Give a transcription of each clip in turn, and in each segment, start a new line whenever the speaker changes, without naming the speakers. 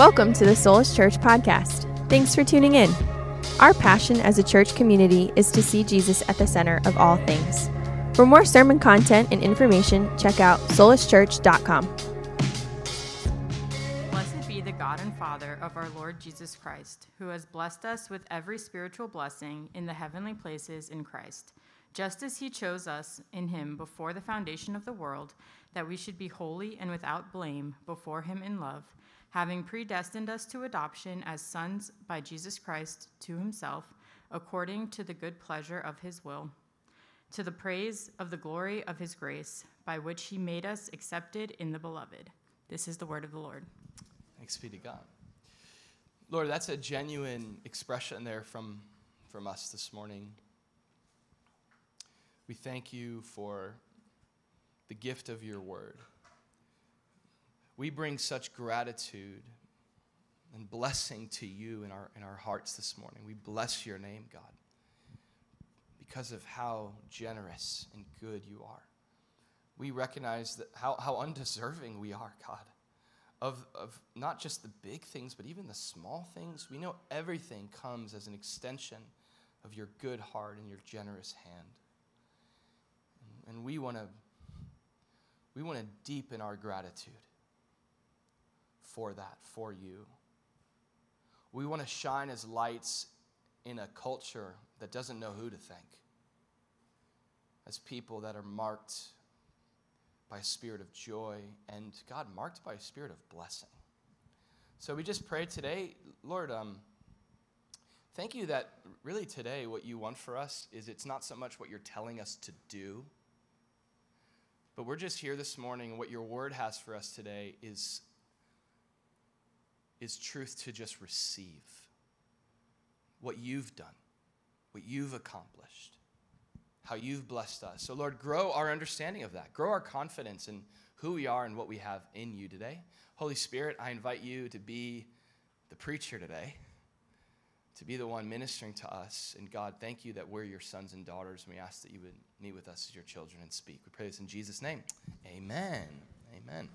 Welcome to the Soulish Church podcast. Thanks for tuning in. Our passion as a church community is to see Jesus at the center of all things. For more sermon content and information, check out soulischurch.com.
Blessed be the God and Father of our Lord Jesus Christ, who has blessed us with every spiritual blessing in the heavenly places in Christ, just as he chose us in him before the foundation of the world, that we should be holy and without blame before him in love having predestined us to adoption as sons by Jesus Christ to himself, according to the good pleasure of his will, to the praise of the glory of his grace, by which he made us accepted in the beloved. This is the word of the Lord.
Thanks be to God. Lord, that's a genuine expression there from, from us this morning. We thank you for the gift of your word we bring such gratitude and blessing to you in our, in our hearts this morning. We bless your name, God, because of how generous and good you are. We recognize that how, how undeserving we are, God, of, of not just the big things, but even the small things. We know everything comes as an extension of your good heart and your generous hand. And, and we want to we want to deepen our gratitude for that, for you. We want to shine as lights in a culture that doesn't know who to thank, as people that are marked by a spirit of joy and, God, marked by a spirit of blessing. So we just pray today, Lord, um, thank you that really today what you want for us is it's not so much what you're telling us to do, but we're just here this morning, what your word has for us today is is truth to just receive what you've done, what you've accomplished, how you've blessed us. So, Lord, grow our understanding of that, grow our confidence in who we are and what we have in you today. Holy Spirit, I invite you to be the preacher today, to be the one ministering to us. And God, thank you that we're your sons and daughters, and we ask that you would meet with us as your children and speak. We pray this in Jesus' name. Amen. Amen.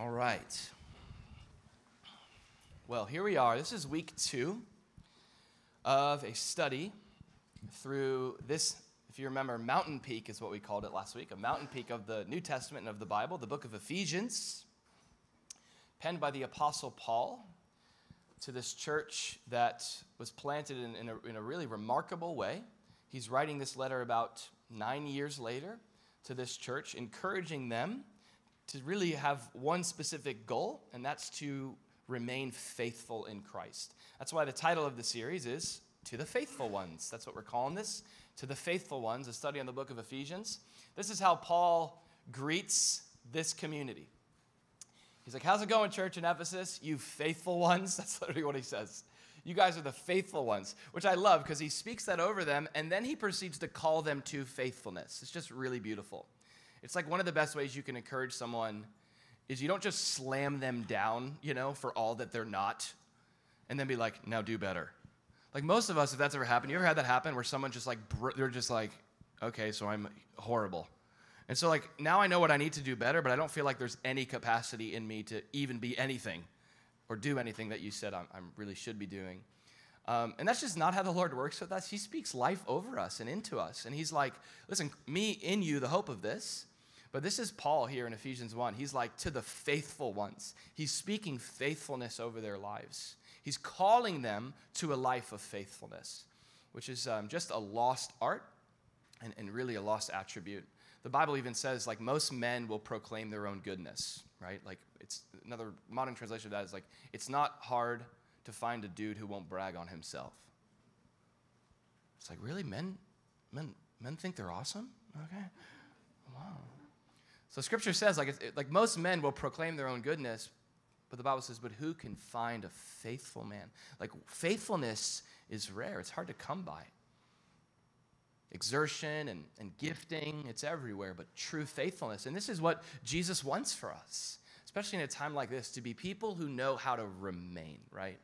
All right. Well, here we are. This is week two of a study through this, if you remember, mountain peak is what we called it last week, a mountain peak of the New Testament and of the Bible, the book of Ephesians, penned by the Apostle Paul to this church that was planted in, in, a, in a really remarkable way. He's writing this letter about nine years later to this church, encouraging them to really have one specific goal, and that's to remain faithful in Christ. That's why the title of the series is To the Faithful Ones. That's what we're calling this. To the Faithful Ones, a study on the book of Ephesians. This is how Paul greets this community. He's like, How's it going, church in Ephesus? You faithful ones? That's literally what he says. You guys are the faithful ones, which I love because he speaks that over them and then he proceeds to call them to faithfulness. It's just really beautiful. It's like one of the best ways you can encourage someone is you don't just slam them down, you know, for all that they're not, and then be like, now do better. Like most of us, if that's ever happened, you ever had that happen where someone just like, they're just like, okay, so I'm horrible. And so, like, now I know what I need to do better, but I don't feel like there's any capacity in me to even be anything or do anything that you said I really should be doing. Um, and that's just not how the Lord works with us. He speaks life over us and into us. And He's like, listen, me in you, the hope of this. But this is Paul here in Ephesians 1. He's like, to the faithful ones. He's speaking faithfulness over their lives. He's calling them to a life of faithfulness, which is um, just a lost art and, and really a lost attribute. The Bible even says, like, most men will proclaim their own goodness, right? Like, it's another modern translation of that is like, it's not hard to find a dude who won't brag on himself. It's like, really? Men, men, men think they're awesome? Okay. Wow. So scripture says, like, like most men will proclaim their own goodness, but the Bible says, but who can find a faithful man? Like, faithfulness is rare, it's hard to come by. Exertion and, and gifting, it's everywhere, but true faithfulness. And this is what Jesus wants for us, especially in a time like this, to be people who know how to remain, right?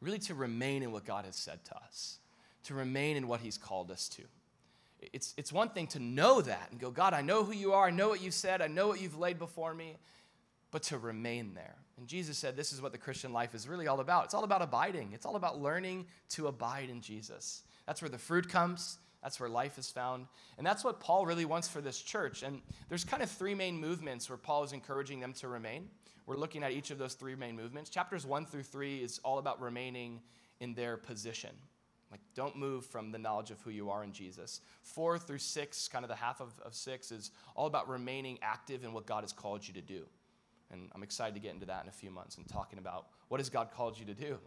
Really to remain in what God has said to us, to remain in what He's called us to. It's, it's one thing to know that and go, God, I know who you are. I know what you've said. I know what you've laid before me. But to remain there. And Jesus said this is what the Christian life is really all about. It's all about abiding, it's all about learning to abide in Jesus. That's where the fruit comes. That's where life is found. And that's what Paul really wants for this church. And there's kind of three main movements where Paul is encouraging them to remain. We're looking at each of those three main movements. Chapters one through three is all about remaining in their position. Like, don't move from the knowledge of who you are in Jesus. Four through six, kind of the half of, of six, is all about remaining active in what God has called you to do. And I'm excited to get into that in a few months and talking about what has God called you to do,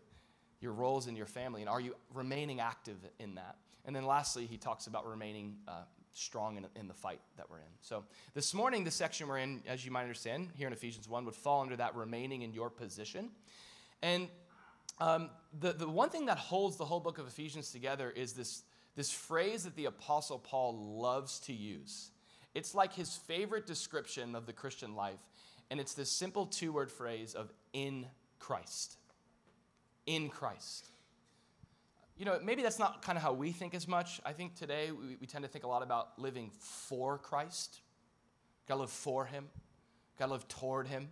your roles in your family, and are you remaining active in that? And then lastly, he talks about remaining uh, strong in, in, the fight that we're in. So this morning, the section we're in, as you might understand, here in Ephesians 1, would fall under that remaining in your position. And um, the, the one thing that holds the whole book of Ephesians together is this, this phrase that the Apostle Paul loves to use. It's like his favorite description of the Christian life, and it's this simple two word phrase of in Christ. In Christ. You know, maybe that's not kind of how we think as much. I think today we, we tend to think a lot about living for Christ. Gotta live for Him, gotta live toward Him.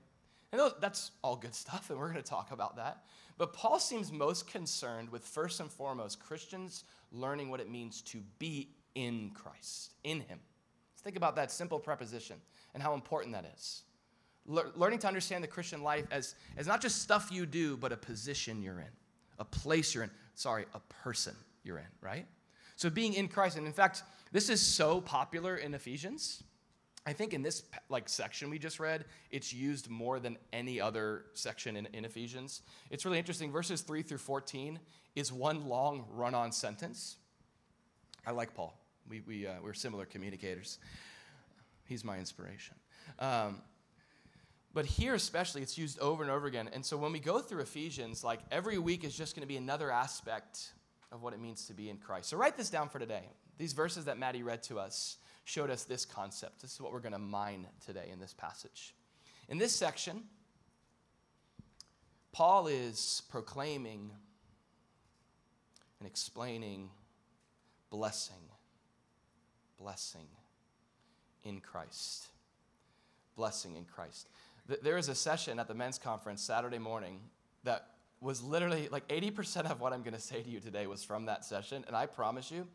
And that's all good stuff, and we're going to talk about that. But Paul seems most concerned with, first and foremost, Christians learning what it means to be in Christ, in Him. Let's think about that simple preposition and how important that is. Le- learning to understand the Christian life as, as not just stuff you do, but a position you're in, a place you're in. Sorry, a person you're in, right? So being in Christ, and in fact, this is so popular in Ephesians I think in this like section we just read, it's used more than any other section in, in Ephesians. It's really interesting. Verses 3 through 14 is one long run on sentence. I like Paul. We, we, uh, we're similar communicators. He's my inspiration. Um, but here, especially, it's used over and over again. And so when we go through Ephesians, like every week is just going to be another aspect of what it means to be in Christ. So write this down for today. These verses that Maddie read to us showed us this concept. This is what we're going to mine today in this passage. In this section, Paul is proclaiming and explaining blessing, blessing in Christ. Blessing in Christ. There is a session at the men's conference Saturday morning that was literally like 80% of what I'm going to say to you today was from that session. And I promise you,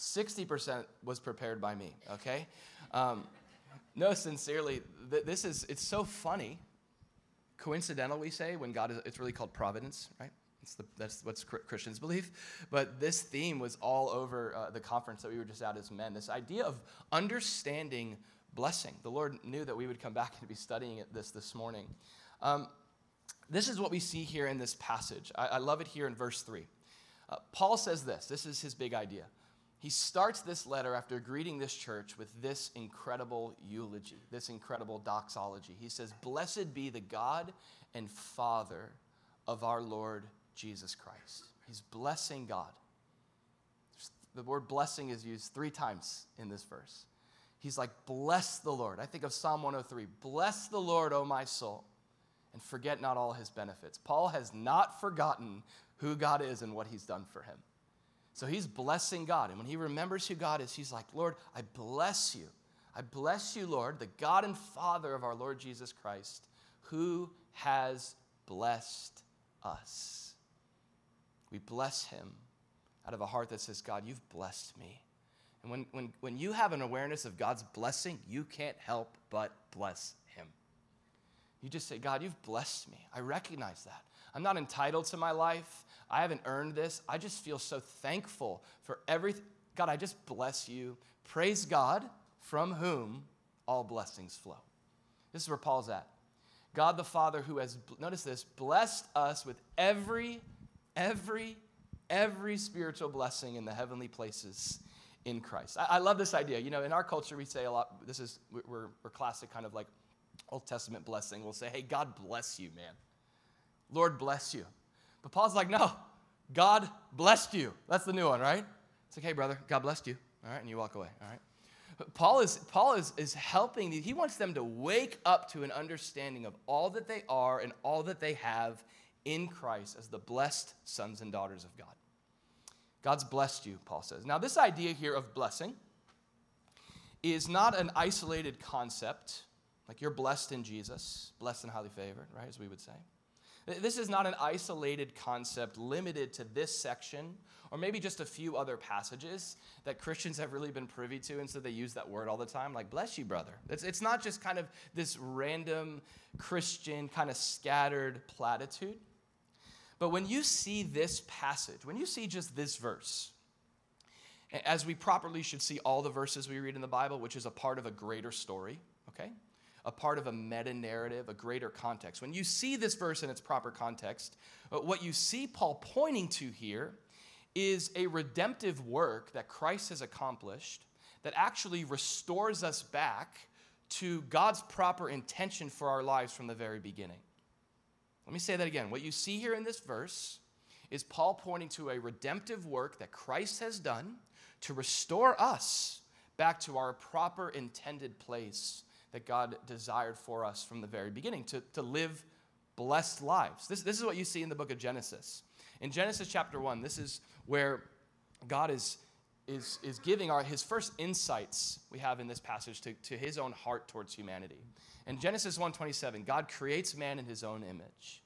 60% was prepared by me, okay? Um, no, sincerely, th- this is, it's so funny. Coincidental, we say, when God is, it's really called providence, right? The, that's what Christians believe. But this theme was all over uh, the conference that we were just at as men. This idea of understanding blessing. The Lord knew that we would come back and be studying this this morning. Um, this is what we see here in this passage. I, I love it here in verse 3. Uh, Paul says this this is his big idea he starts this letter after greeting this church with this incredible eulogy, this incredible doxology. He says, Blessed be the God and Father of our Lord Jesus Christ. He's blessing God. The word blessing is used three times in this verse. He's like, Bless the Lord. I think of Psalm 103 Bless the Lord, O my soul, and forget not all his benefits. Paul has not forgotten who God is and what he's done for him. So he's blessing God. And when he remembers who God is, he's like, Lord, I bless you. I bless you, Lord, the God and Father of our Lord Jesus Christ, who has blessed us. We bless him out of a heart that says, God, you've blessed me. And when, when, when you have an awareness of God's blessing, you can't help but bless him. You just say, God, you've blessed me. I recognize that. I'm not entitled to my life. I haven't earned this. I just feel so thankful for everything. God, I just bless you. Praise God, from whom all blessings flow. This is where Paul's at. God the Father, who has, notice this, blessed us with every, every, every spiritual blessing in the heavenly places in Christ. I, I love this idea. You know, in our culture, we say a lot, this is, we're, we're classic kind of like Old Testament blessing. We'll say, hey, God bless you, man. Lord bless you. But Paul's like, no, God blessed you. That's the new one, right? It's like, hey, brother, God blessed you. All right, and you walk away, all right? Paul is, Paul is, is helping, he wants them to wake up to an understanding of all that they are and all that they have in Christ as the blessed sons and daughters of God. God's blessed you, Paul says. Now, this idea here of blessing, is not an isolated concept, like you're blessed in Jesus, blessed and highly favored, right, as we would say. This is not an isolated concept limited to this section or maybe just a few other passages that Christians have really been privy to, and so they use that word all the time, like, bless you, brother. It's, it's not just kind of this random Christian, kind of scattered platitude. But when you see this passage, when you see just this verse, as we properly should see all the verses we read in the Bible, which is a part of a greater story, okay? A part of a meta narrative, a greater context. When you see this verse in its proper context, uh, what you see Paul pointing to here is a redemptive work that Christ has accomplished that actually restores us back to God's proper intention for our lives from the very beginning. Let me say that again. What you see here in this verse is Paul pointing to a redemptive work that Christ has done to restore us back to our proper intended place that God desired for us from the very beginning, to, to live blessed lives. This, this is what you see in the book of Genesis. In Genesis chapter 1, this is where God is, is, is giving our, his first insights we have in this passage to, to his own heart towards humanity. In Genesis 1.27, God creates man in his own image.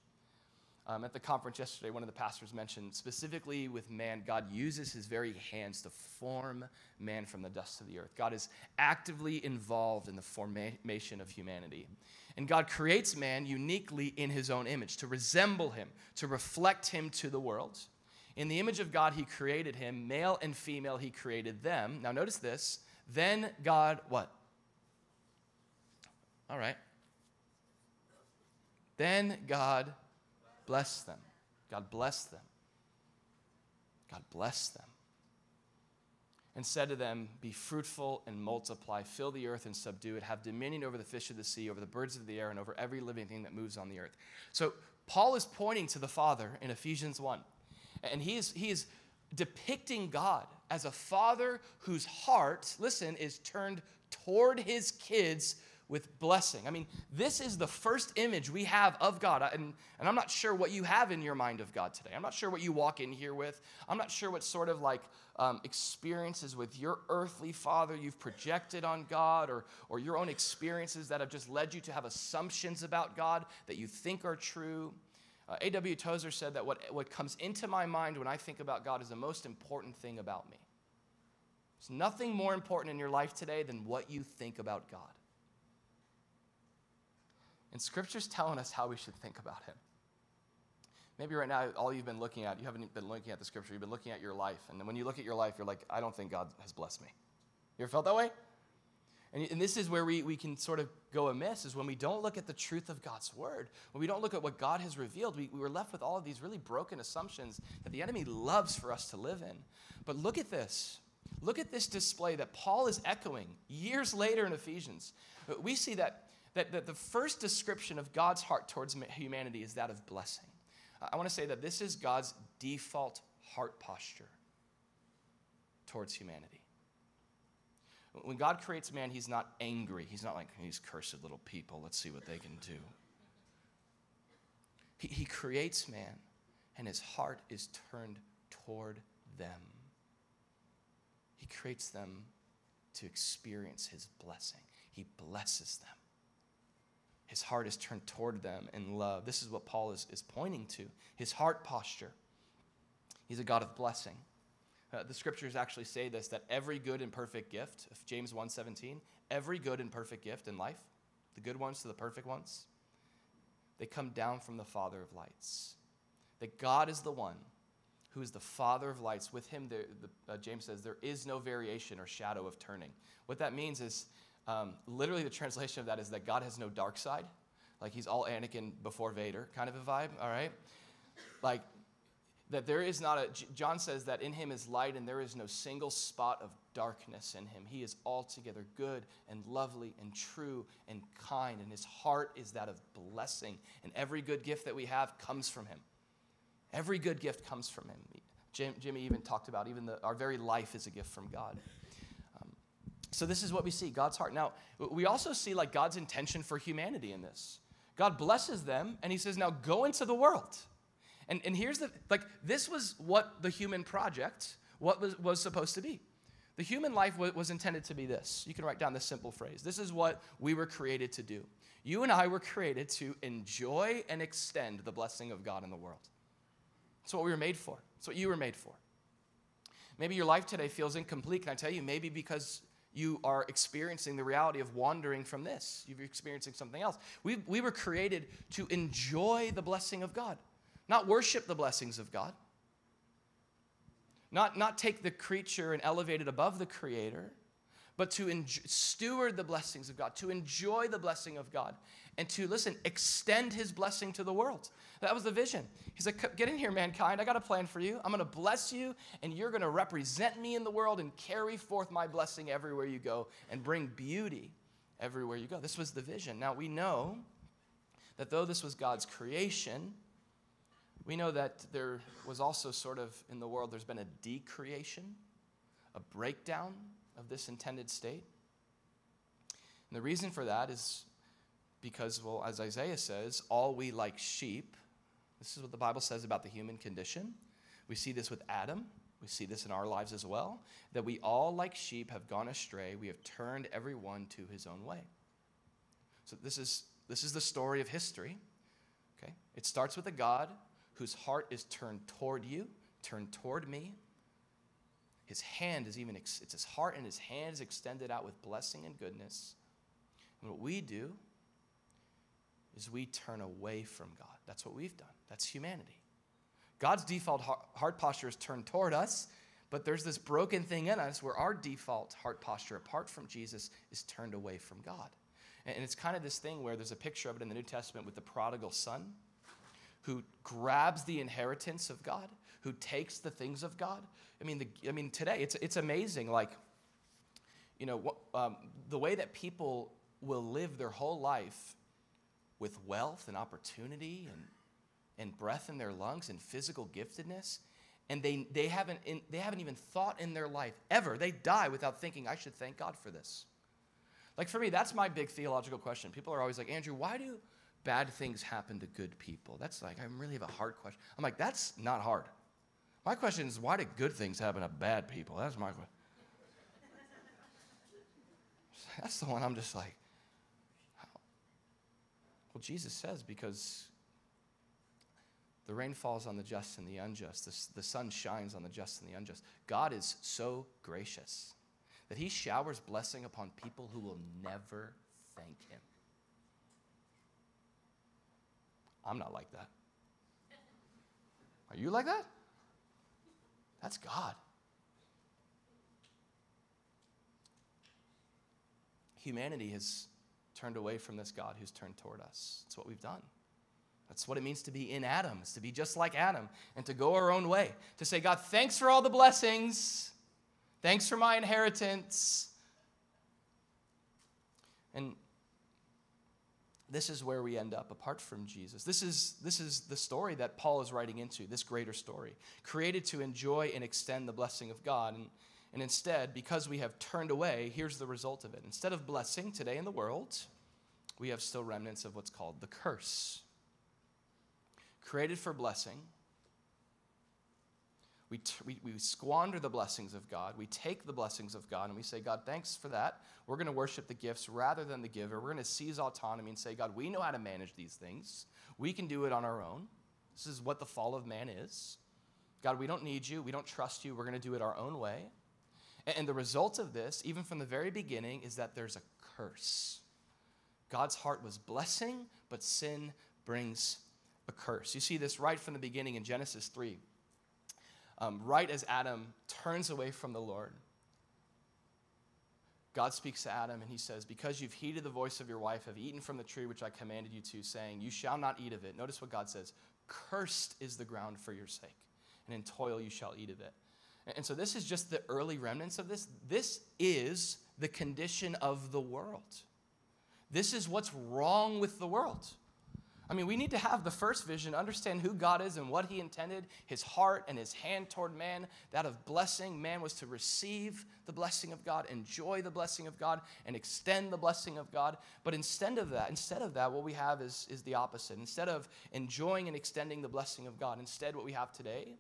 Um, at the conference yesterday, one of the pastors mentioned specifically with man, God uses his very hands to form man from the dust of the earth. God is actively involved in the formation of humanity. And God creates man uniquely in his own image, to resemble him, to reflect him to the world. In the image of God, he created him, male and female, he created them. Now, notice this. Then God, what? All right. Then God blessed them. God blessed them. God blessed them. And said to them, Be fruitful and multiply, fill the earth and subdue it, have dominion over the fish of the sea, over the birds of the air, and over every living thing that moves on the earth. So, Paul is pointing to the Father in Ephesians 1. And he is, he is depicting God as a father whose heart, listen, is turned toward his kids with blessing. I mean, this is the first image we have of God. And, and I'm not sure what you have in your mind of God today. I'm not sure what you walk in here with. I'm not sure what sort of like um, experiences with your earthly father you've projected on God or, or your own experiences that have just led you to have assumptions about God that you think are true. Uh, A.W. Tozer said that what, what comes into my mind when I think about God is the most important thing about me. There's nothing more important in your life today than what you think about God. And Scripture's telling us how we should think about Him. Maybe right now, all you've been looking at, you haven't been looking at the Scripture, you've been looking at your life. And when you look at your life, you're like, I don't think God has blessed me. You ever felt that way? And, and this is where we, we can sort of go amiss, is when we don't look at the truth of God's Word, when we don't look at what God has revealed, we, we were left with all of these really broken assumptions that the enemy loves for us to live in. But look at this. Look at this display that Paul is echoing years later in Ephesians. We see that that, that the first description of God's heart towards humanity is that of blessing. I want to say that this is God's default heart posture towards humanity. When God creates man, he's not angry. He's not like, these cursed little people, let's see what they can do. He, he creates man, and his heart is turned toward them. He creates them to experience his blessing, he blesses them. His heart is turned toward them in love. This is what Paul is, is pointing to his heart posture. He's a God of blessing. Uh, the scriptures actually say this that every good and perfect gift, of James 1:17, every good and perfect gift in life, the good ones to the perfect ones, they come down from the Father of lights. That God is the one who is the Father of lights. With him, the, uh, James says, there is no variation or shadow of turning. What that means is um, literally, the translation of that is that God has no dark side. Like he's all Anakin before Vader kind of a vibe, all right? Like that there is not a, John says that in him is light and there is no single spot of darkness in him. He is altogether good and lovely and true and kind, and his heart is that of blessing. And every good gift that we have comes from him. Every good gift comes from him. Jim, Jimmy even talked about even the, our very life is a gift from God. So this is what we see God's heart. Now, we also see like God's intention for humanity in this. God blesses them and he says, now go into the world. And, and here's the like, this was what the human project, what was, was supposed to be. The human life was intended to be this. You can write down this simple phrase. This is what we were created to do. You and I were created to enjoy and extend the blessing of God in the world. That's what we were made for. That's what you were made for. Maybe your life today feels incomplete. Can I tell you? Maybe because you are experiencing the reality of wandering from this. You're experiencing something else. We, we were created to enjoy the blessing of God, not worship the blessings of God, not, not take the creature and elevate it above the creator, but to steward the blessings of God, to enjoy the blessing of God, and to, listen, extend his blessing to the world. That was the vision. He's like, Get in here, mankind. I got a plan for you. I'm going to bless you, and you're going to represent me in the world and carry forth my blessing everywhere you go and bring beauty everywhere you go. This was the vision. Now, we know that though this was God's creation, we know that there was also sort of in the world, there's been a decreation, a breakdown of this intended state. And the reason for that is because, well, as Isaiah says, all we like sheep, this is what the Bible says about the human condition. We see this with Adam. We see this in our lives as well, that we all, like sheep, have gone astray. We have turned every one to his own way. So, this is, this is the story of history. Okay? It starts with a God whose heart is turned toward you, turned toward me, his hand is even, it's his heart and his hand is extended out with blessing and goodness. And what we do is we turn away from God. That's what we've done. That's humanity. God's default heart posture is turned toward us, but there's this broken thing in us where our default heart posture, apart from Jesus, is turned away from God. And it's kind of this thing where there's a picture of it in the New Testament with the prodigal son who grabs the inheritance of God, who takes the things of God. I mean, the, I mean today it's, it's amazing. Like, you know, um, the way that people will live their whole life with wealth and opportunity and, and breath in their lungs and physical giftedness. And they, they, haven't in, they haven't even thought in their life ever. They die without thinking, I should thank God for this. Like for me, that's my big theological question. People are always like, Andrew, why do bad things happen to good people? That's like, I really have a hard question. I'm like, that's not hard. My question is, why do good things happen to bad people? That's my question. That's the one I'm just like, how? Well, Jesus says, because the rain falls on the just and the unjust, the, the sun shines on the just and the unjust. God is so gracious that he showers blessing upon people who will never thank him. I'm not like that. Are you like that? That's God. Humanity has turned away from this God who's turned toward us. That's what we've done. That's what it means to be in Adam, is to be just like Adam and to go our own way. To say, God, thanks for all the blessings. Thanks for my inheritance. And this is where we end up apart from Jesus. This is, this is the story that Paul is writing into, this greater story, created to enjoy and extend the blessing of God. And, and instead, because we have turned away, here's the result of it. Instead of blessing today in the world, we have still remnants of what's called the curse. Created for blessing, we, t- we, we squander the blessings of God. We take the blessings of God and we say, God, thanks for that. We're going to worship the gifts rather than the giver. We're going to seize autonomy and say, God, we know how to manage these things. We can do it on our own. This is what the fall of man is. God, we don't need you. We don't trust you. We're going to do it our own way. And, and the result of this, even from the very beginning, is that there's a curse. God's heart was blessing, but sin brings a curse. You see this right from the beginning in Genesis 3 um, right as Adam turns away from the Lord, God speaks to Adam and he says, Because you've heeded the voice of your wife, have eaten from the tree which I commanded you to, saying, You shall not eat of it. Notice what God says Cursed is the ground for your sake, and in toil you shall eat of it. And so, this is just the early remnants of this. This is the condition of the world. This is what's wrong with the world. I mean, we need to have the first vision, understand who God is and what He intended, His heart and His hand toward man, that of blessing. Man was to receive the blessing of God, enjoy the blessing of God, and extend the blessing of God. But instead of that, instead of that, what we have is, is the opposite. Instead of enjoying and extending the blessing of God, instead, what we have today,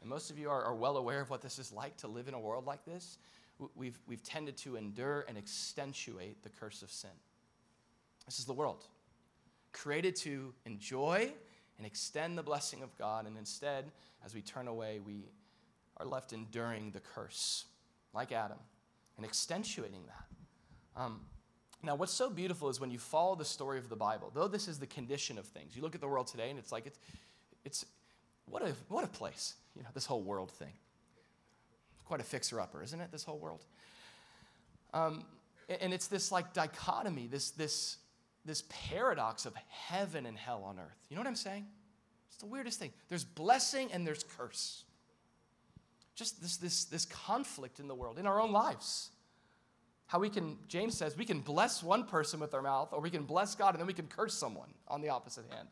and most of you are, are well aware of what this is like to live in a world like this, we've, we've tended to endure and accentuate the curse of sin. This is the world, created to enjoy and extend the blessing of God, and instead, as we turn away, we are left enduring the curse, like Adam, and accentuating that. Um, now, what's so beautiful is when you follow the story of the Bible, though this is the condition of things, you look at the world today and it's like, it's, it's what, a, what a place, you know, this whole world thing. Quite a fixer upper, isn't it, this whole world? Um, and it's this like dichotomy, this, this, this paradox of heaven and hell on earth. You know what I'm saying? It's the weirdest thing. There's blessing and there's curse. Just this, this, this conflict in the world, in our own lives how we can, James says, we can bless one person with our mouth, or we can bless God and then we can curse someone on the opposite hand.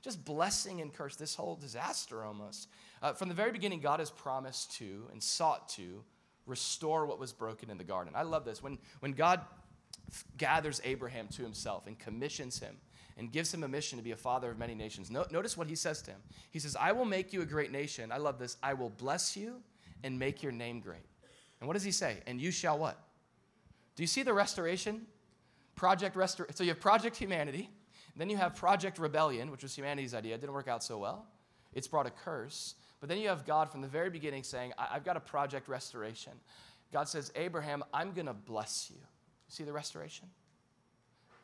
Just blessing and curse, this whole disaster almost. Uh, from the very beginning, God has promised to and sought to restore what was broken in the garden. I love this. When, when God gathers Abraham to himself and commissions him and gives him a mission to be a father of many nations, no, notice what he says to him. He says, I will make you a great nation. I love this. I will bless you and make your name great. And what does he say? And you shall what? Do you see the restoration? Project Restor- So you have Project Humanity, then you have Project Rebellion, which was humanity's idea. It didn't work out so well. It's brought a curse. But then you have God from the very beginning saying, I- have got a Project Restoration. God says, Abraham, I'm going to bless you. See the restoration?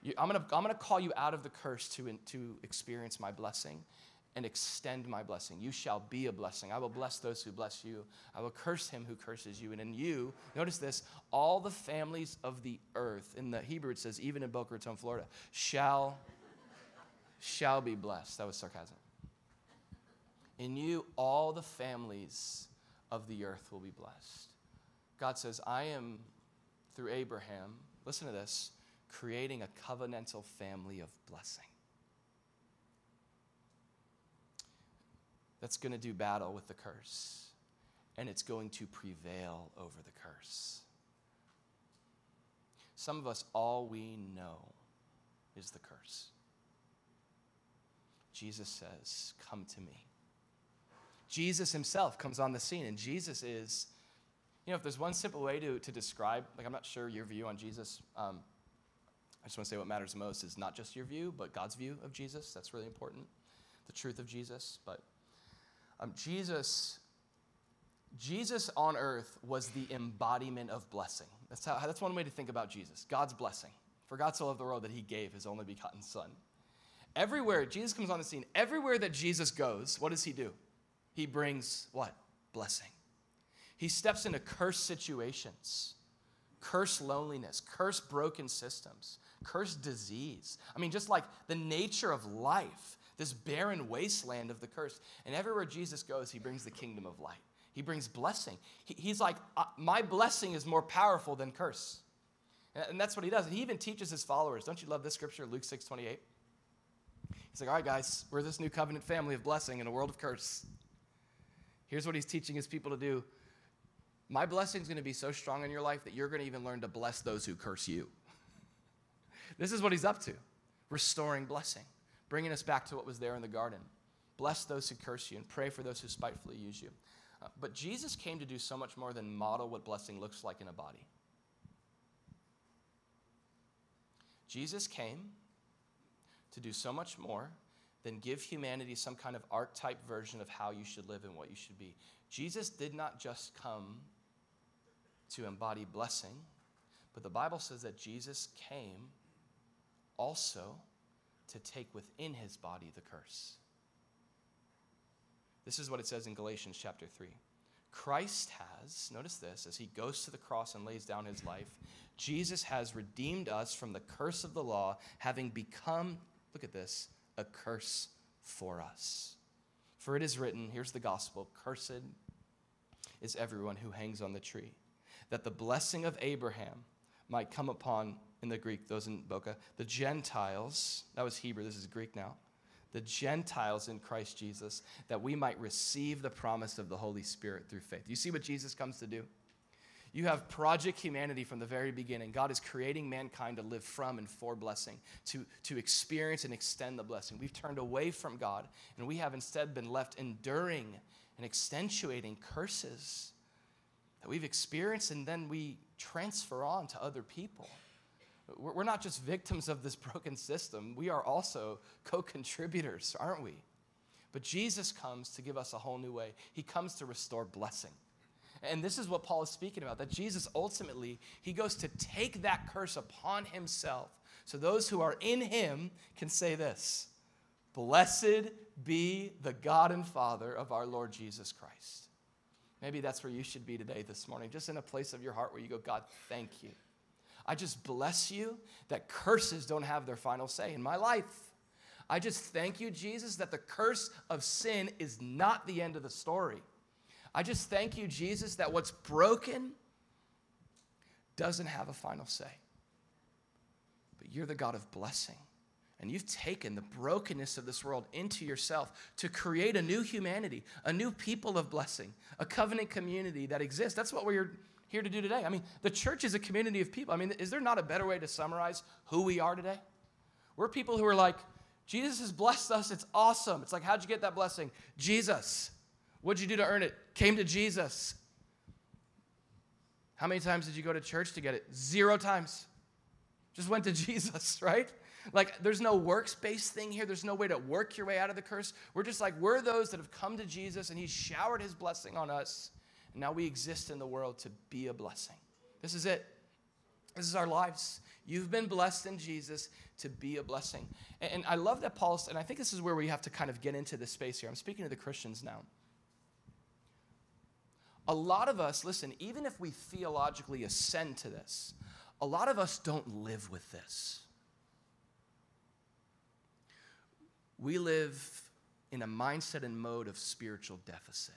You, I'm going to I'm to call you out of the curse to, to experience my blessing and extend my blessing. You shall be a blessing. I will bless those who bless you. I will curse him who curses you. And in you, notice this, all the families of the earth, in the Hebrew it says, even in Boca Raton, Florida, shall, shall be blessed. That was sarcasm. In you, all the families of the earth will be blessed. God says, I am, through Abraham, listen to this, creating a covenantal family of blessing. that's going to do battle with the curse, and it's going to prevail over the curse. Some of us, all we know is the curse. Jesus says, Come to me. Jesus himself comes on the scene, and Jesus is, you know, if there's one simple way to, to describe, like, I'm not sure your view on Jesus. Um, I just want to say what matters most is not just your view, but God's view of Jesus. That's really important. The truth of Jesus. But um, Jesus, Jesus on earth was the embodiment of blessing. That's, how, that's one way to think about Jesus God's blessing. For God so loved the world that he gave his only begotten Son. Everywhere Jesus comes on the scene, everywhere that Jesus goes, what does he do? He brings what? Blessing. He steps into cursed situations, cursed loneliness, cursed broken systems, cursed disease. I mean, just like the nature of life this barren wasteland of the curse. And everywhere Jesus goes, he brings the kingdom of light. He brings blessing. He, he's like, uh, my blessing is more powerful than curse. And, that's what he does. And he even teaches his followers. Don't you love this scripture, Luke 6 28? He's like, all right, guys, we're this new covenant family of blessing in a world of curse. Here's what he's teaching his people to do. My blessing is going to be so strong in your life that you're going to even learn to bless those who curse you. this is what he's up to restoring blessing bringing us back to what was there in the garden. Bless those who curse you and pray for those who spitefully use you. Uh, but Jesus came to do so much more than model what blessing looks like in a body. Jesus came to do so much more than give humanity some kind of archetype version of how you should live and what you should be. Jesus did not just come to embody blessing, but the Bible says that Jesus came also to take within his body the curse. This is what it says in Galatians chapter 3. Christ has, notice this, as he goes to the cross and lays down his life, Jesus has redeemed us from the curse of the law, having become, look at this, a curse for us. For it is written, here's the gospel cursed is everyone who hangs on the tree, that the blessing of Abraham might come upon in the Greek, those in Boca, the Gentiles, that was Hebrew, this is Greek now, the Gentiles in Christ Jesus, that we might receive the promise of the Holy Spirit through faith. You see what Jesus comes to do? You have Project Humanity from the very beginning. God is creating mankind to live from and for blessing, to, to experience and extend the blessing. We've turned away from God, and we have instead been left enduring and accentuating curses that we've experienced, and then we transfer on to other people. We're not just victims of this broken system, we are also co contributors, aren't we? But Jesus comes to give us a whole new way. He comes to restore blessing. And this is what Paul is speaking about that Jesus ultimately, he goes to take that curse upon himself. So those who are in him can say this Blessed be the God and Father of our Lord Jesus Christ. Maybe that's where you should be today, this morning, just in a place of your heart where you go, God, thank you. I just bless you that curses don't have their final say in my life. I just thank you, Jesus, that the curse of sin is not the end of the story. I just thank you, Jesus, that what's broken doesn't have a final say. But you're the God of blessing. And you've taken the brokenness of this world into yourself to create a new humanity, a new people of blessing, a covenant community that exists. That's what we're here to do today. I mean, the church is a community of people. I mean, is there not a better way to summarize who we are today? We're people who are like, Jesus has blessed us. It's awesome. It's like, how'd you get that blessing? Jesus. What'd you do to earn it? Came to Jesus. How many times did you go to church to get it? Zero times. Just went to Jesus, right? Like, there's no works based thing here. There's no way to work your way out of the curse. We're just like, we're those that have come to Jesus and He's showered His blessing on us. And now we exist in the world to be a blessing. This is it. This is our lives. You've been blessed in Jesus to be a blessing. And, I love that Paul's, and I think this is where we have to kind of get into this space here. I'm speaking to the Christians now. A lot of us, listen, even if we theologically ascend to this, a lot of us don't live with this. We live in a mindset and mode of spiritual deficit.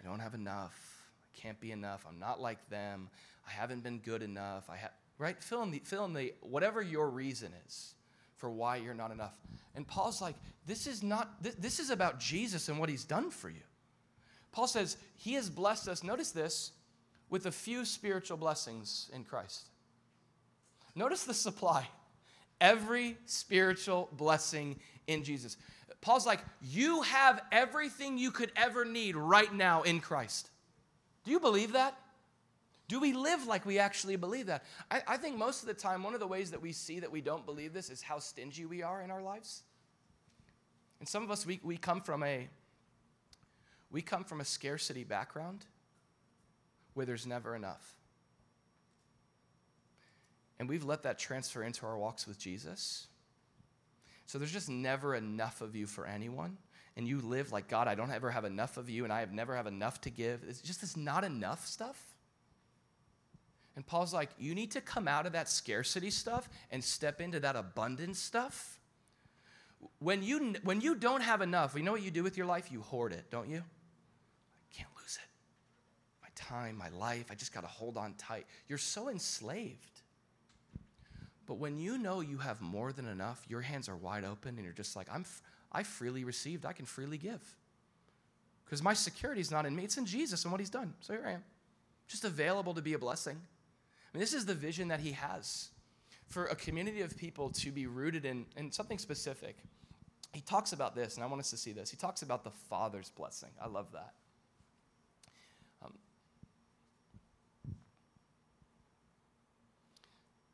I don't have enough. I can't be enough. I'm not like them. I haven't been good enough. I have right? Fill in the fill in the whatever your reason is for why you're not enough. And Paul's like, this is not this, this is about Jesus and what he's done for you. Paul says, He has blessed us, notice this, with a few spiritual blessings in Christ. Notice the supply. Every spiritual blessing in Jesus. Paul's like, You have everything you could ever need right now in Christ. Do you believe that? Do we live like we actually believe that? I, I, think most of the time, one of the ways that we see that we don't believe this is how stingy we are in our lives. And some of us, we, we come from a we come from a scarcity background where there's never enough. And we've let that transfer into our walks with Jesus. So there's just never enough of you for anyone. And you live like, God, I don't ever have enough of you, and I have never have enough to give. It's just this not enough stuff. And Paul's like, you need to come out of that scarcity stuff and step into that abundance stuff. When you, when you don't have enough, you know what you do with your life? You hoard it, don't you? I can't lose it. My time, my life. I just got to hold on tight. You're so enslaved. But when you know you have more than enough, your hands are wide open and you're just like, I'm, I freely received, I can freely give. Because my security is not in me, it's in Jesus and what he's done. So here I am, just available to be a blessing. I mean, this is the vision that he has for a community of people to be rooted in, in something specific. He talks about this, and I want us to see this. He talks about the Father's blessing. I love that.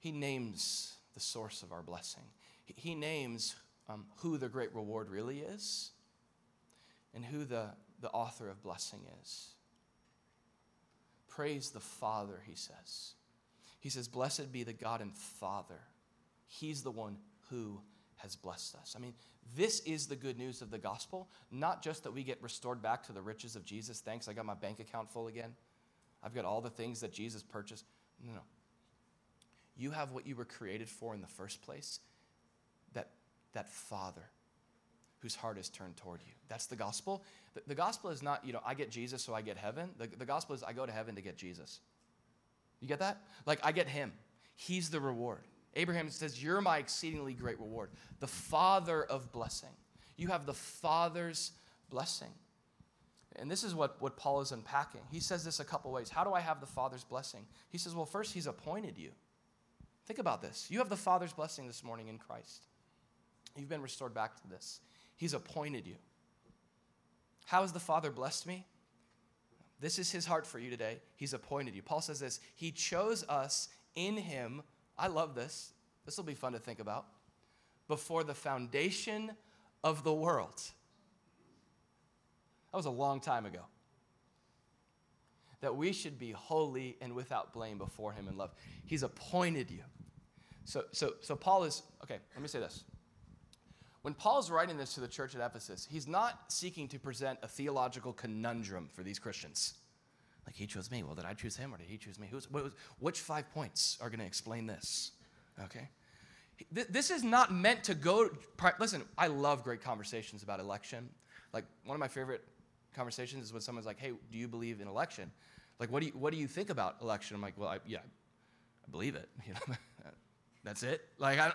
He names the source of our blessing. He, names um, who the great reward really is and who the, the author of blessing is. Praise the Father, he says. He says, Blessed be the God and Father. He's the one who has blessed us. I mean, this is the good news of the gospel, not just that we get restored back to the riches of Jesus. Thanks, I got my bank account full again. I've got all the things that Jesus purchased. No, no. You have what you were created for in the first place that, that Father whose heart is turned toward you. That's the gospel. The, the, gospel is not, you know, I get Jesus so I get heaven. The, the gospel is I go to heaven to get Jesus. You get that? Like, I get him, he's the reward. Abraham says, You're my exceedingly great reward, the Father of blessing. You have the Father's blessing. And this is what, what Paul is unpacking. He says this a couple ways. How do I have the Father's blessing? He says, Well, first, he's appointed you. Think about this. You have the Father's blessing this morning in Christ. You've been restored back to this. He's appointed you. How has the Father blessed me? This is his heart for you today. He's appointed you. Paul says this He chose us in him. I love this. This will be fun to think about. Before the foundation of the world. That was a long time ago. That we should be holy and without blame before him in love. He's appointed you. So, so, so Paul is, okay, let me say this. When Paul's writing this to the church at Ephesus, he's not seeking to present a theological conundrum for these Christians. Like, he chose me. Well, did I choose him or did he choose me? Who's, which five points are going to explain this? Okay? This is not meant to go. Listen, I love great conversations about election. Like, one of my favorite conversations is when someone's like, hey, do you believe in election? Like, what do you, what do you think about election? I'm like, well, I, yeah, I believe it. You know, that's it. Like, I,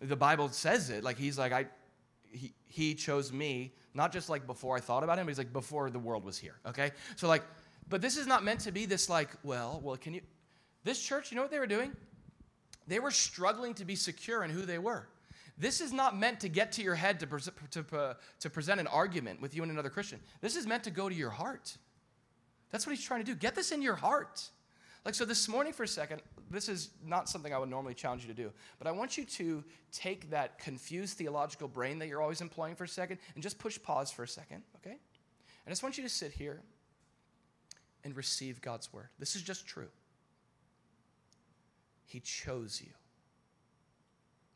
the Bible says it. Like, he's like, I, he, he chose me, not just like before I thought about him, he's like before the world was here, okay? So, like, but this is not meant to be this, like, well, well, can you, this church, you know what they were doing? They were struggling to be secure in who they were. This is not meant to get to your head to, pre- to, to present an argument with you and another Christian. This is meant to go to your heart. That's what he's trying to do. Get this in your heart. Like, so this morning, for a second, this is not something I would normally challenge you to do, but I want you to take that confused theological brain that you're always employing for a second and just push pause for a second, okay? I just want you to sit here and receive God's word. This is just true. He chose you.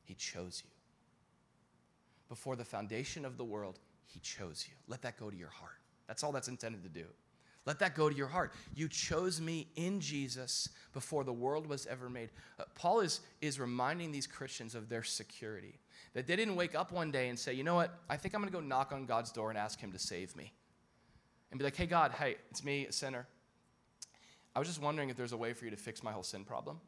He chose you. Before the foundation of the world, He chose you. Let that go to your heart. That's all that's intended to do. Let that go to your heart. You chose me in Jesus before the world was ever made. Uh, Paul is, is reminding these Christians of their security. That they didn't wake up one day and say, you know what, I think I'm going to go knock on God's door and ask Him to save me. And be like, hey, God, hey, it's me, a sinner. I was just wondering if there's a way for you to fix my whole sin problem.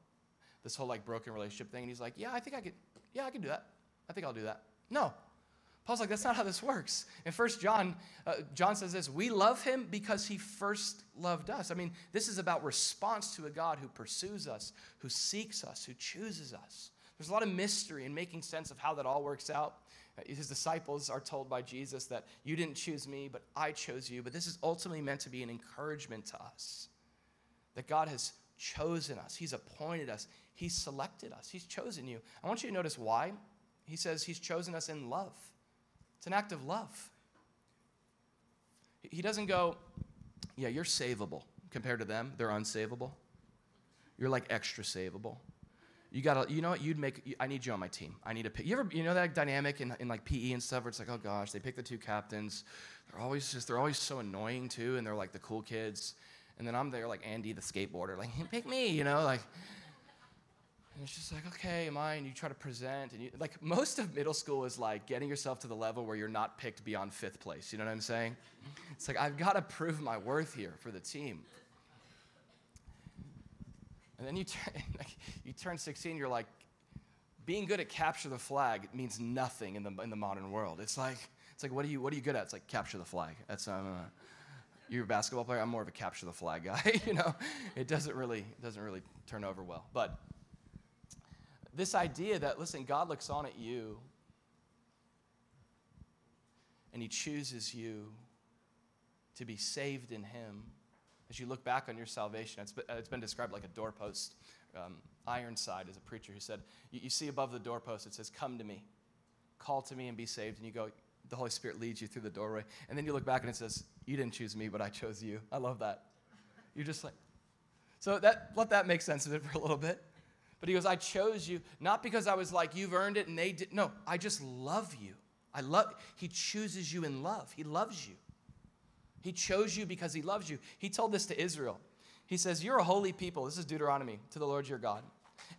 This whole like broken relationship thing. And he's like, yeah, I think I could, yeah, I can do that. I think I'll do that. No, Paul's like, that's not how this works. In First John, uh, John says this We love him because he first loved us. I mean, this is about response to a God who pursues us, who seeks us, who chooses us. There's a lot of mystery in making sense of how that all works out. His disciples are told by Jesus that you didn't choose me, but I chose you. But this is ultimately meant to be an encouragement to us that God has chosen us, He's appointed us, He's selected us, He's chosen you. I want you to notice why. He says He's chosen us in love. It's an act of love. He doesn't go, yeah, you're savable compared to them. They're unsavable. You're like extra savable. You gotta, you know what? You'd make. I need you on my team. I need a. Pick. You ever, you know that dynamic in, in like PE and stuff where it's like, oh gosh, they pick the two captains. They're always just, they're always so annoying too, and they're like the cool kids. And then I'm there like Andy the skateboarder, like pick me, you know, like. And it's just like, okay, am I? And you try to present. And you, like most of middle school is like getting yourself to the level where you're not picked beyond fifth place. You know what I'm saying? It's like, I've got to prove my worth here for the team. And then you, turn, you turn 16, you're like, being good at capture the flag means nothing in the, in the modern world. It's like, it's like what, are you, what are you good at? It's like capture the flag. That's, uh, you're a basketball player. I'm more of a capture the flag guy. you know, it doesn't really, doesn't really turn over well. But this idea that, listen, God looks on at you and He chooses you to be saved in Him. As you look back on your salvation, it's been, described like a doorpost. Um, Ironside is a preacher who said, you, you see above the doorpost, it says, Come to me, call to me and be saved. And you go, the Holy Spirit leads you through the doorway. And then you look back and it says, You didn't choose me, but I chose you. I love that. You're just like, so that, let that make sense of it for a little bit. But he goes, I chose you not because I was like, you've earned it and they did. No, I just love you. I love, he chooses you in love. He loves you. He chose you because he loves you. He told this to Israel. He says, You're a holy people. This is Deuteronomy to the Lord your God.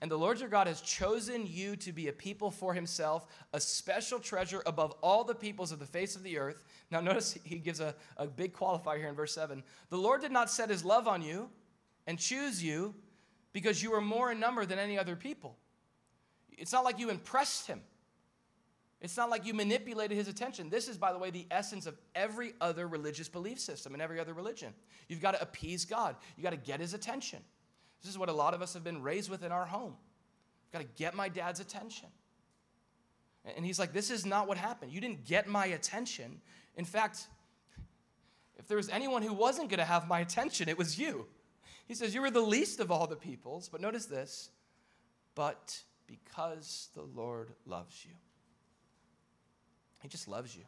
And the Lord your God has chosen you to be a people for himself, a special treasure above all the peoples of the face of the earth. Now, notice he gives a, a big qualifier here in verse 7. The Lord did not set his love on you and choose you because you were more in number than any other people. It's not like you impressed him. It's not like you manipulated his attention. This is, by the way, the essence of every other religious belief system and every other religion. You've got to appease God, you've got to get his attention. This is what a lot of us have been raised with in our home. I've got to get my dad's attention. And he's like, This is not what happened. You didn't get my attention. In fact, If there was anyone who wasn't going to have my attention, it was you. He says, You were the least of all the peoples. But notice this, but because the Lord loves you. He just loves you.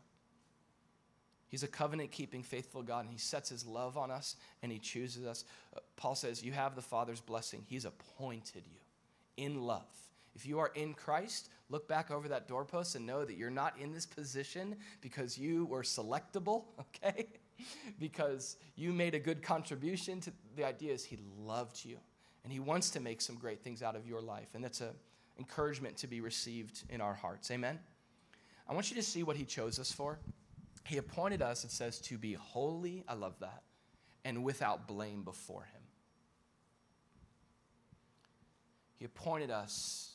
He's a covenant keeping, faithful God, and He sets His love on us and He chooses us. Uh, Paul says, You have the Father's blessing. He's appointed you in love. If you are in Christ, look back over that doorpost and know that you're not in this position because you were selectable, okay? Because you made a good contribution to the idea is He loved you and He wants to make some great things out of your life. And that's an encouragement to be received in our hearts. Amen? I want you to see what He chose us for. He appointed us, it says, to be holy. I love that. And without blame before Him. He appointed us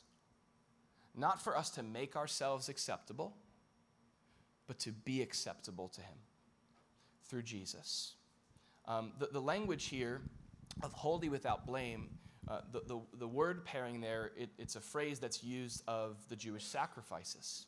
not for us to make ourselves acceptable, but to be acceptable to Him through Jesus. Um, the, the language here of holy without blame, uh, the, the, the, word pairing there, it, it's a phrase that's used of the Jewish sacrifices.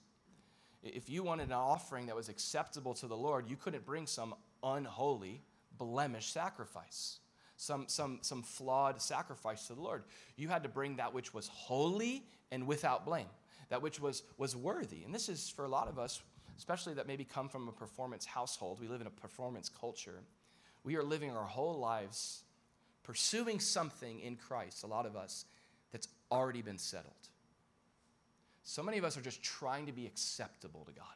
If you wanted an offering that was acceptable to the Lord, you couldn't bring some unholy, blemished sacrifice, some, some, some flawed sacrifice to the Lord. You had to bring that which was holy and without blame, that which was, was worthy. And this is for a lot of us, especially that maybe come from a performance household. We live in a performance culture. We are living our whole lives pursuing something in Christ, a lot of us, that's already been settled. So many of us are just trying to be acceptable to God.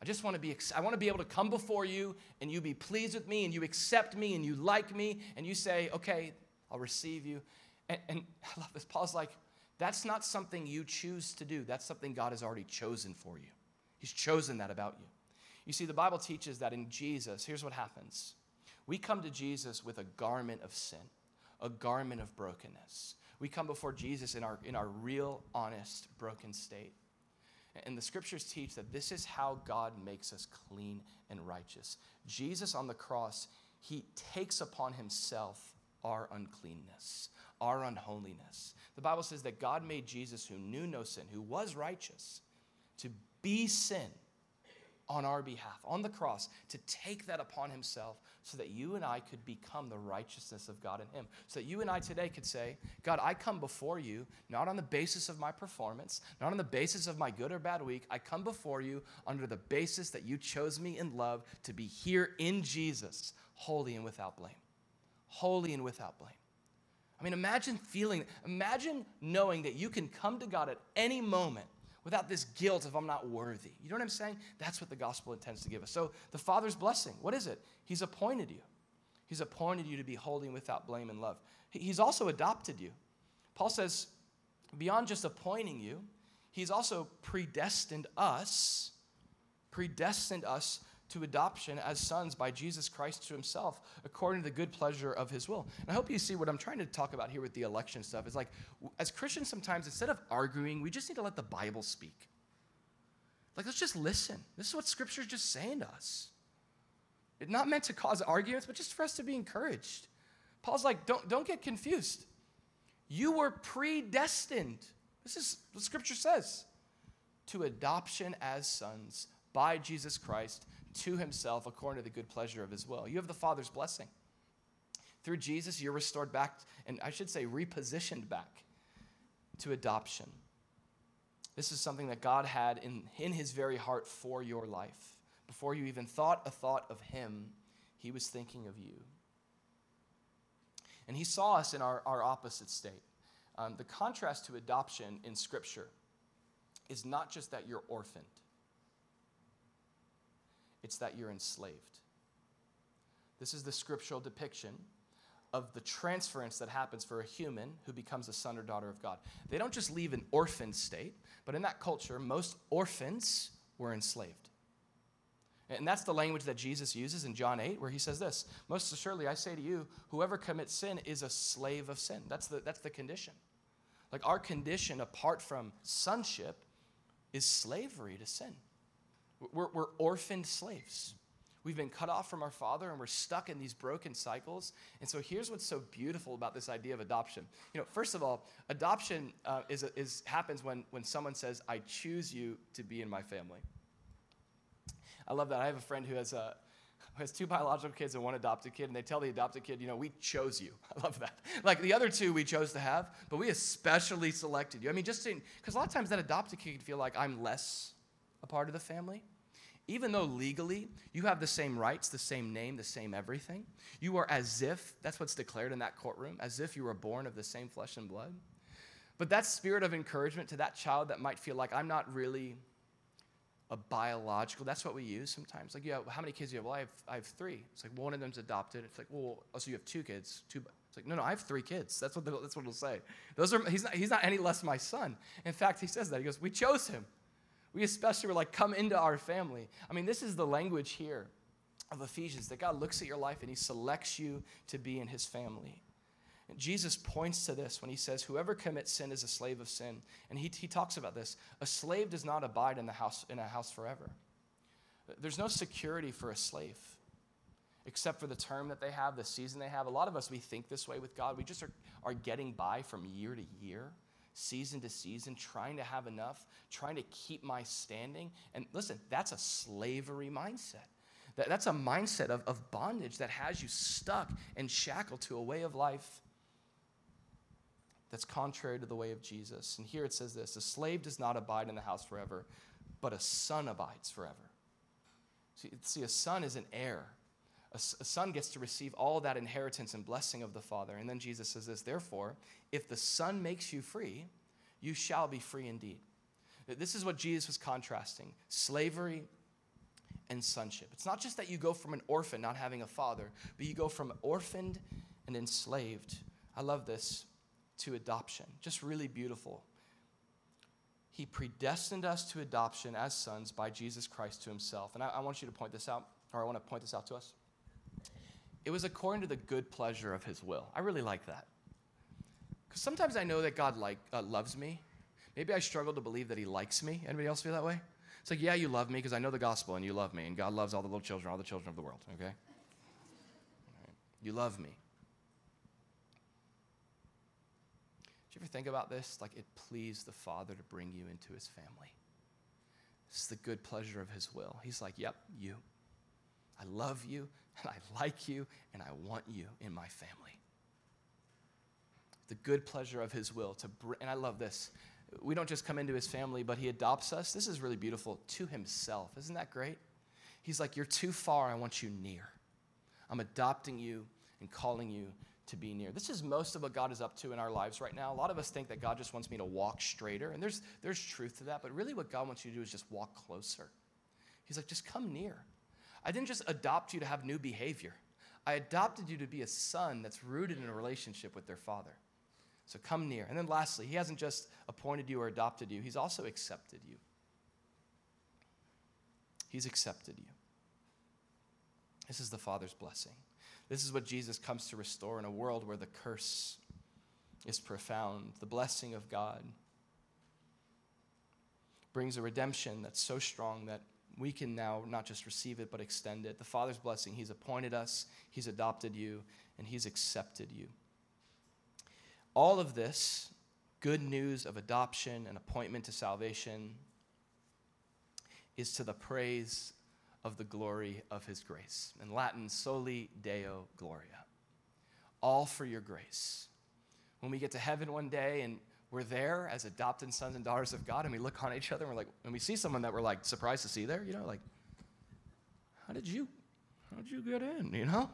I just want to be I want to be able to come before you and you be pleased with me and you accept me and you like me and you say, "Okay, I'll receive you." And, and I love this. Paul's like, "That's not something you choose to do. That's something God has already chosen for you. He's chosen that about you." You see, the Bible teaches that in Jesus, here's what happens. We come to Jesus with a garment of sin, a garment of brokenness. We come before Jesus in our, in our real, honest, broken state. And the scriptures teach that this is how God makes us clean and righteous. Jesus on the cross, he takes upon himself our uncleanness, our unholiness. The Bible says that God made Jesus, who knew no sin, who was righteous, to be sin on our behalf on the cross to take that upon himself so that you and I could become the righteousness of God in him. So that you and I today could say, God, I come before you not on the basis of my performance, not on the basis of my good or bad week. I come before you under the basis that you chose me in love to be here in Jesus, holy and without blame. Holy and without blame. I mean, imagine feeling, imagine knowing that you can come to God at any moment without this guilt of I'm not worthy. You know what I'm saying? That's what the gospel intends to give us. So, the Father's blessing, what is it? He's appointed you. He's appointed you to be holy without blame and love. He's also adopted you. Paul says, beyond just appointing you, he's also predestined us, predestined us to adoption as sons by Jesus Christ to himself, according to the good pleasure of his will. And I hope you see what I'm trying to talk about here with the election stuff. It's like, as Christians, sometimes instead of arguing, we just need to let the Bible speak. Like, let's just listen. This is what Scripture's just saying to us. It's not meant to cause arguments, but just for us to be encouraged. Paul's like, don't, don't get confused. You were predestined. This is what Scripture says to adoption as sons by Jesus Christ to himself according to the good pleasure of his will. You have the Father's blessing. Through Jesus, you're restored back, and I should say, repositioned back to adoption. This is something that God had in, in his very heart for your life. Before you even thought a thought of him, he was thinking of you. And he saw us in our, our opposite state. Um, the contrast to adoption in Scripture is not just that you're orphaned, it's that you're enslaved. This is the scriptural depiction of the transference that happens for a human who becomes a son or daughter of God. They don't just leave an orphan state, but in that culture, most orphans were enslaved. And that's the language that Jesus uses in John 8, where he says this Most assuredly, I say to you, whoever commits sin is a slave of sin. That's the, that's the condition. Like our condition apart from sonship is slavery to sin. We're, we're orphaned slaves. We've been cut off from our father and we're stuck in these broken cycles. And so here's what's so beautiful about this idea of adoption. You know, first of all, adoption uh, is, is, happens when, when someone says, I choose you to be in my family. I love that. I have a friend who has a, has two biological kids and one adopted kid, and they tell the adopted kid, you know, we chose you. I love that. Like the other two we chose to have, but we especially selected you. I mean, just because a lot of times that adopted kid can feel like I'm less a part of the family. Even though legally you have the same rights, the same name, the same everything, you are as if, that's what's declared in that courtroom, as if you were born of the same flesh and blood. But that spirit of encouragement to that child that might feel like I'm not really a biological. That's what we use sometimes. Like, yeah, how many kids do you have? Well, I have, I have three. It's like one of them's adopted. It's like, well, oh, so you have two kids. Two. It's like, no, no, I have three kids. That's what the, that's what it'll say. Those are he's not he's not any less my son. In fact, he says that he goes, we chose him. We especially were like, come into our family. I mean, this is the language here of Ephesians that God looks at your life and he selects you to be in his family. Jesus points to this when he says, Whoever commits sin is a slave of sin. And he, he talks about this. A slave does not abide in, the house, in a house forever. There's no security for a slave except for the term that they have, the season they have. A lot of us, we think this way with God. We just are, are getting by from year to year, season to season, trying to have enough, trying to keep my standing. And listen, that's a slavery mindset. That, that's a mindset of, of bondage that has you stuck and shackled to a way of life that's contrary to the way of Jesus. And here it says this a slave does not abide in the house forever, but a son abides forever. See, see a son is an heir. A, son gets to receive all that inheritance and blessing of the Father. And then Jesus says this Therefore, if the Son makes you free, you shall be free indeed. This is what Jesus was contrasting slavery and sonship. It's not just that you go from an orphan not having a father, but you go from orphaned and enslaved. I love this to adoption. Just really beautiful. He predestined us to adoption as sons by Jesus Christ to himself. And I, I want you to point this out, or I want to point this out to us. It was according to the good pleasure of his will. I really like that. Because sometimes I know that God like, uh, loves me. Maybe I struggle to believe that he likes me. Anybody else feel that way? It's like, yeah, you love me because I know the gospel and you love me, and God loves all the little children, all the children of the world, okay? You love me. Do you ever think about this? Like it pleased the Father to bring you into his family. Is the good pleasure of his will. He's like, Yep, you. I love you, and I like you, and I want you in my family. The good pleasure of his will to bring, and I love this. We don't just come into his family, but he adopts us. This is really beautiful to himself. Isn't that great? He's like, You're too far, I want you near. I'm adopting you and calling you to be near. This is most of what God is up to in our lives right now. A lot of us think that God just wants me to walk straighter, and there's, there's truth to that, but really what God wants you to do is just walk closer. He's like, just come near. I didn't just adopt you to have new behavior, I adopted you to be a son that's rooted in a relationship with their father. So come near. And then lastly, He hasn't just appointed you or adopted you, He's also accepted you. He's accepted you. This is the Father's blessing. This is what Jesus comes to restore in a world where the curse is profound. The blessing of God brings a redemption that's so strong that we can now not just receive it, but extend it. The Father's blessing, He's appointed us, He's adopted you, and He's accepted you. All of this good news of adoption and appointment to salvation is to the praise of the glory of his grace. In Latin, soli Deo Gloria. All for your grace. When we get to heaven one day and we're there as adopted sons and daughters of God and we look on each other and we're like, and we see someone that we're like surprised to see there, you know, like, how did you, how did you get in, you know?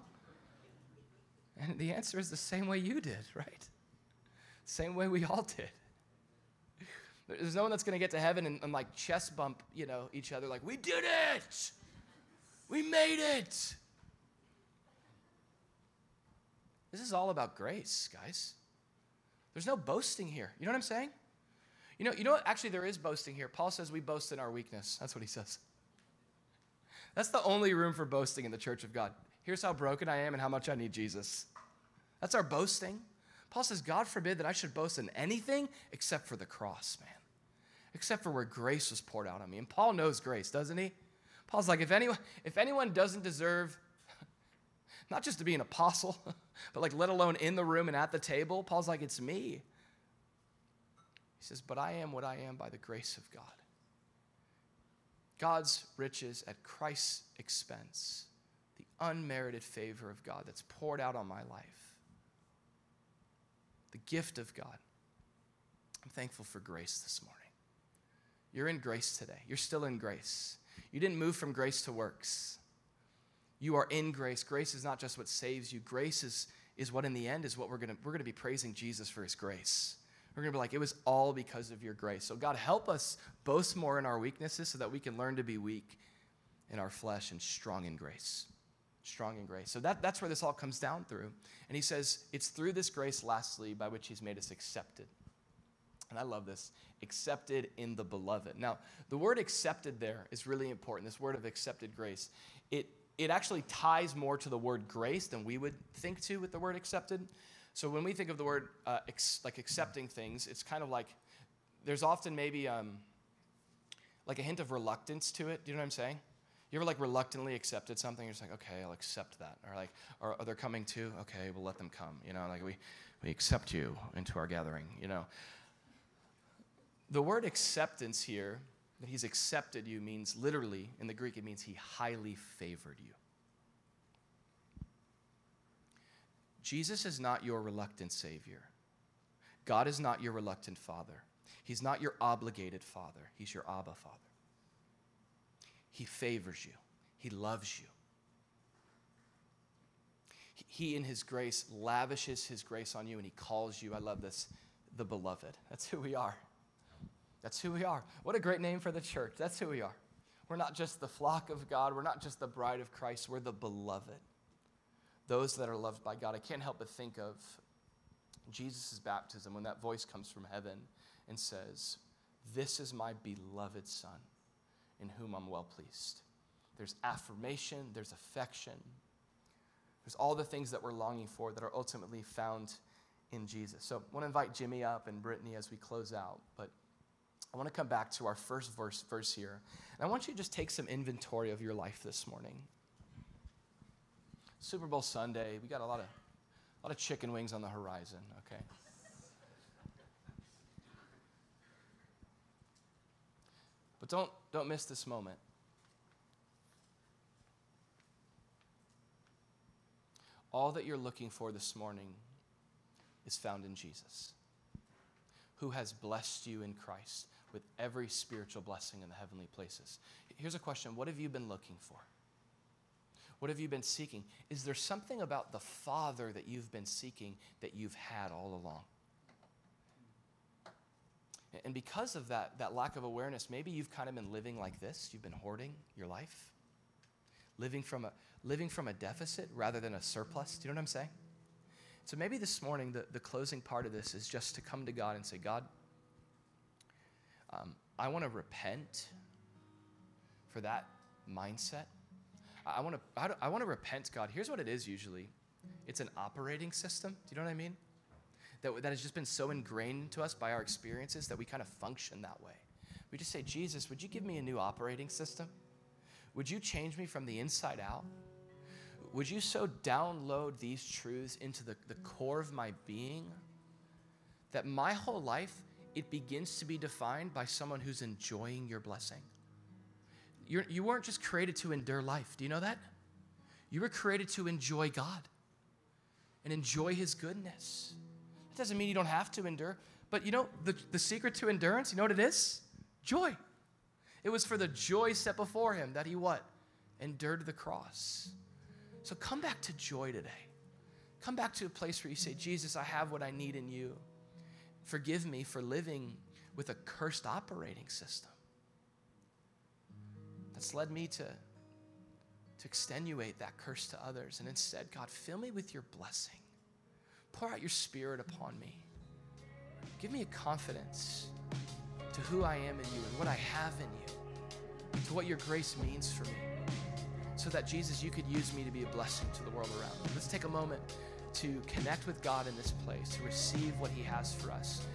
And the answer is the same way you did, right? Same way we all did. There's no one that's going to get to heaven and, and, like chest bump, you know, each other like, we did it. We made it. This is all about grace, guys. There's no boasting here. You know what I'm saying? You know, you know what? Actually, there is boasting here. Paul says we boast in our weakness. That's what he says. That's the only room for boasting in the church of God. Here's how broken I am and how much I need Jesus. That's our boasting. Paul says, God forbid that I should boast in anything except for the cross, man. Except for where grace was poured out on me. And Paul knows grace, doesn't he? Paul's like, if anyone, if anyone doesn't deserve not just to be an apostle, but like let alone in the room and at the table, Paul's like, it's me. He says, but I am what I am by the grace of God. God's riches at Christ's expense, the unmerited favor of God that's poured out on my life. The gift of God. I'm thankful for grace this morning. You're in grace today. You're still in grace. You didn't move from grace to works. You are in grace. Grace is not just what saves you. Grace is, is what in the end is what we're going to we're going to be praising Jesus for his grace. We're going to be like it was all because of your grace. So God help us boast more in our weaknesses so that we can learn to be weak in our flesh and strong in grace. Strong in grace. So that, that's where this all comes down through. And he says, it's through this grace, lastly, by which he's made us accepted. And I love this accepted in the beloved. Now, the word accepted there is really important. This word of accepted grace. It, it actually ties more to the word grace than we would think to with the word accepted. So when we think of the word uh, ex- like accepting things, it's kind of like there's often maybe um, like a hint of reluctance to it. Do you know what I'm saying? You ever like reluctantly accepted something? You're just like, okay, I'll accept that. Or like, or, are they're coming too? Okay, we'll let them come. You know, like we, we accept you into our gathering, you know. The word acceptance here, that he's accepted you, means literally, in the Greek, it means he highly favored you. Jesus is not your reluctant Savior. God is not your reluctant Father. He's not your obligated Father. He's your Abba Father. He favors you, He loves you. He, in His grace, lavishes His grace on you, and He calls you, I love this, the beloved. That's who we are. That's who we are. What a great name for the church. That's who we are. We're not just the flock of God, we're not just the bride of Christ, we're the beloved. Those that are loved by God. I can't help but think of Jesus' baptism when that voice comes from heaven and says, This is my beloved Son in whom I'm well pleased. There's affirmation, there's affection, there's all the things that we're longing for that are ultimately found in Jesus. So I want to invite Jimmy up and Brittany as we close out, but I want to come back to our first verse, verse here. And I want you to just take some inventory of your life this morning. Super Bowl Sunday, we got a lot of, a lot of chicken wings on the horizon, okay? But don't, don't miss this moment. All that you're looking for this morning is found in Jesus, who has blessed you in Christ with every spiritual blessing in the heavenly places. Here's a question What have you been looking for? What have you been seeking? Is there something about the Father that you've been seeking that you've had all along? And because of that, that lack of awareness, maybe you've kind of been living like this. You've been hoarding your life, living from a, living from a deficit rather than a surplus. Do you know what I'm saying? So maybe this morning, the, the closing part of this is just to come to God and say, God, um, I want to repent for that mindset. I want to I want to repent, God. Here's what it is usually. It's an operating system. Do you know what I mean? that, that has just been so ingrained into us by our experiences that we kind of function that way. We just say, Jesus, would you give me a new operating system? Would you change me from the inside out? Would you so download these truths into the, the core of my being that my whole life it begins to be defined by someone who's enjoying your blessing? You're, you weren't just created to endure life. Do you know that? You were created to enjoy God and enjoy His goodness That doesn't mean you don't have to endure. But you know, the, the secret to endurance, you know what it is? Joy. It was for the joy set before him that he what? Endured the cross. So come back to joy today. Come back to a place where you say, Jesus, I have what I need in you. Forgive me for living with a cursed operating system that's led me to, to extenuate that curse to others. And instead, God, fill me with your blessing. Pour out your spirit upon me. Give me a confidence to who I am in you and what I have in you, to what your grace means for me, so that Jesus, you could use me to be a blessing to the world around me. Let's take a moment to connect with God in this place, to receive what He has for us.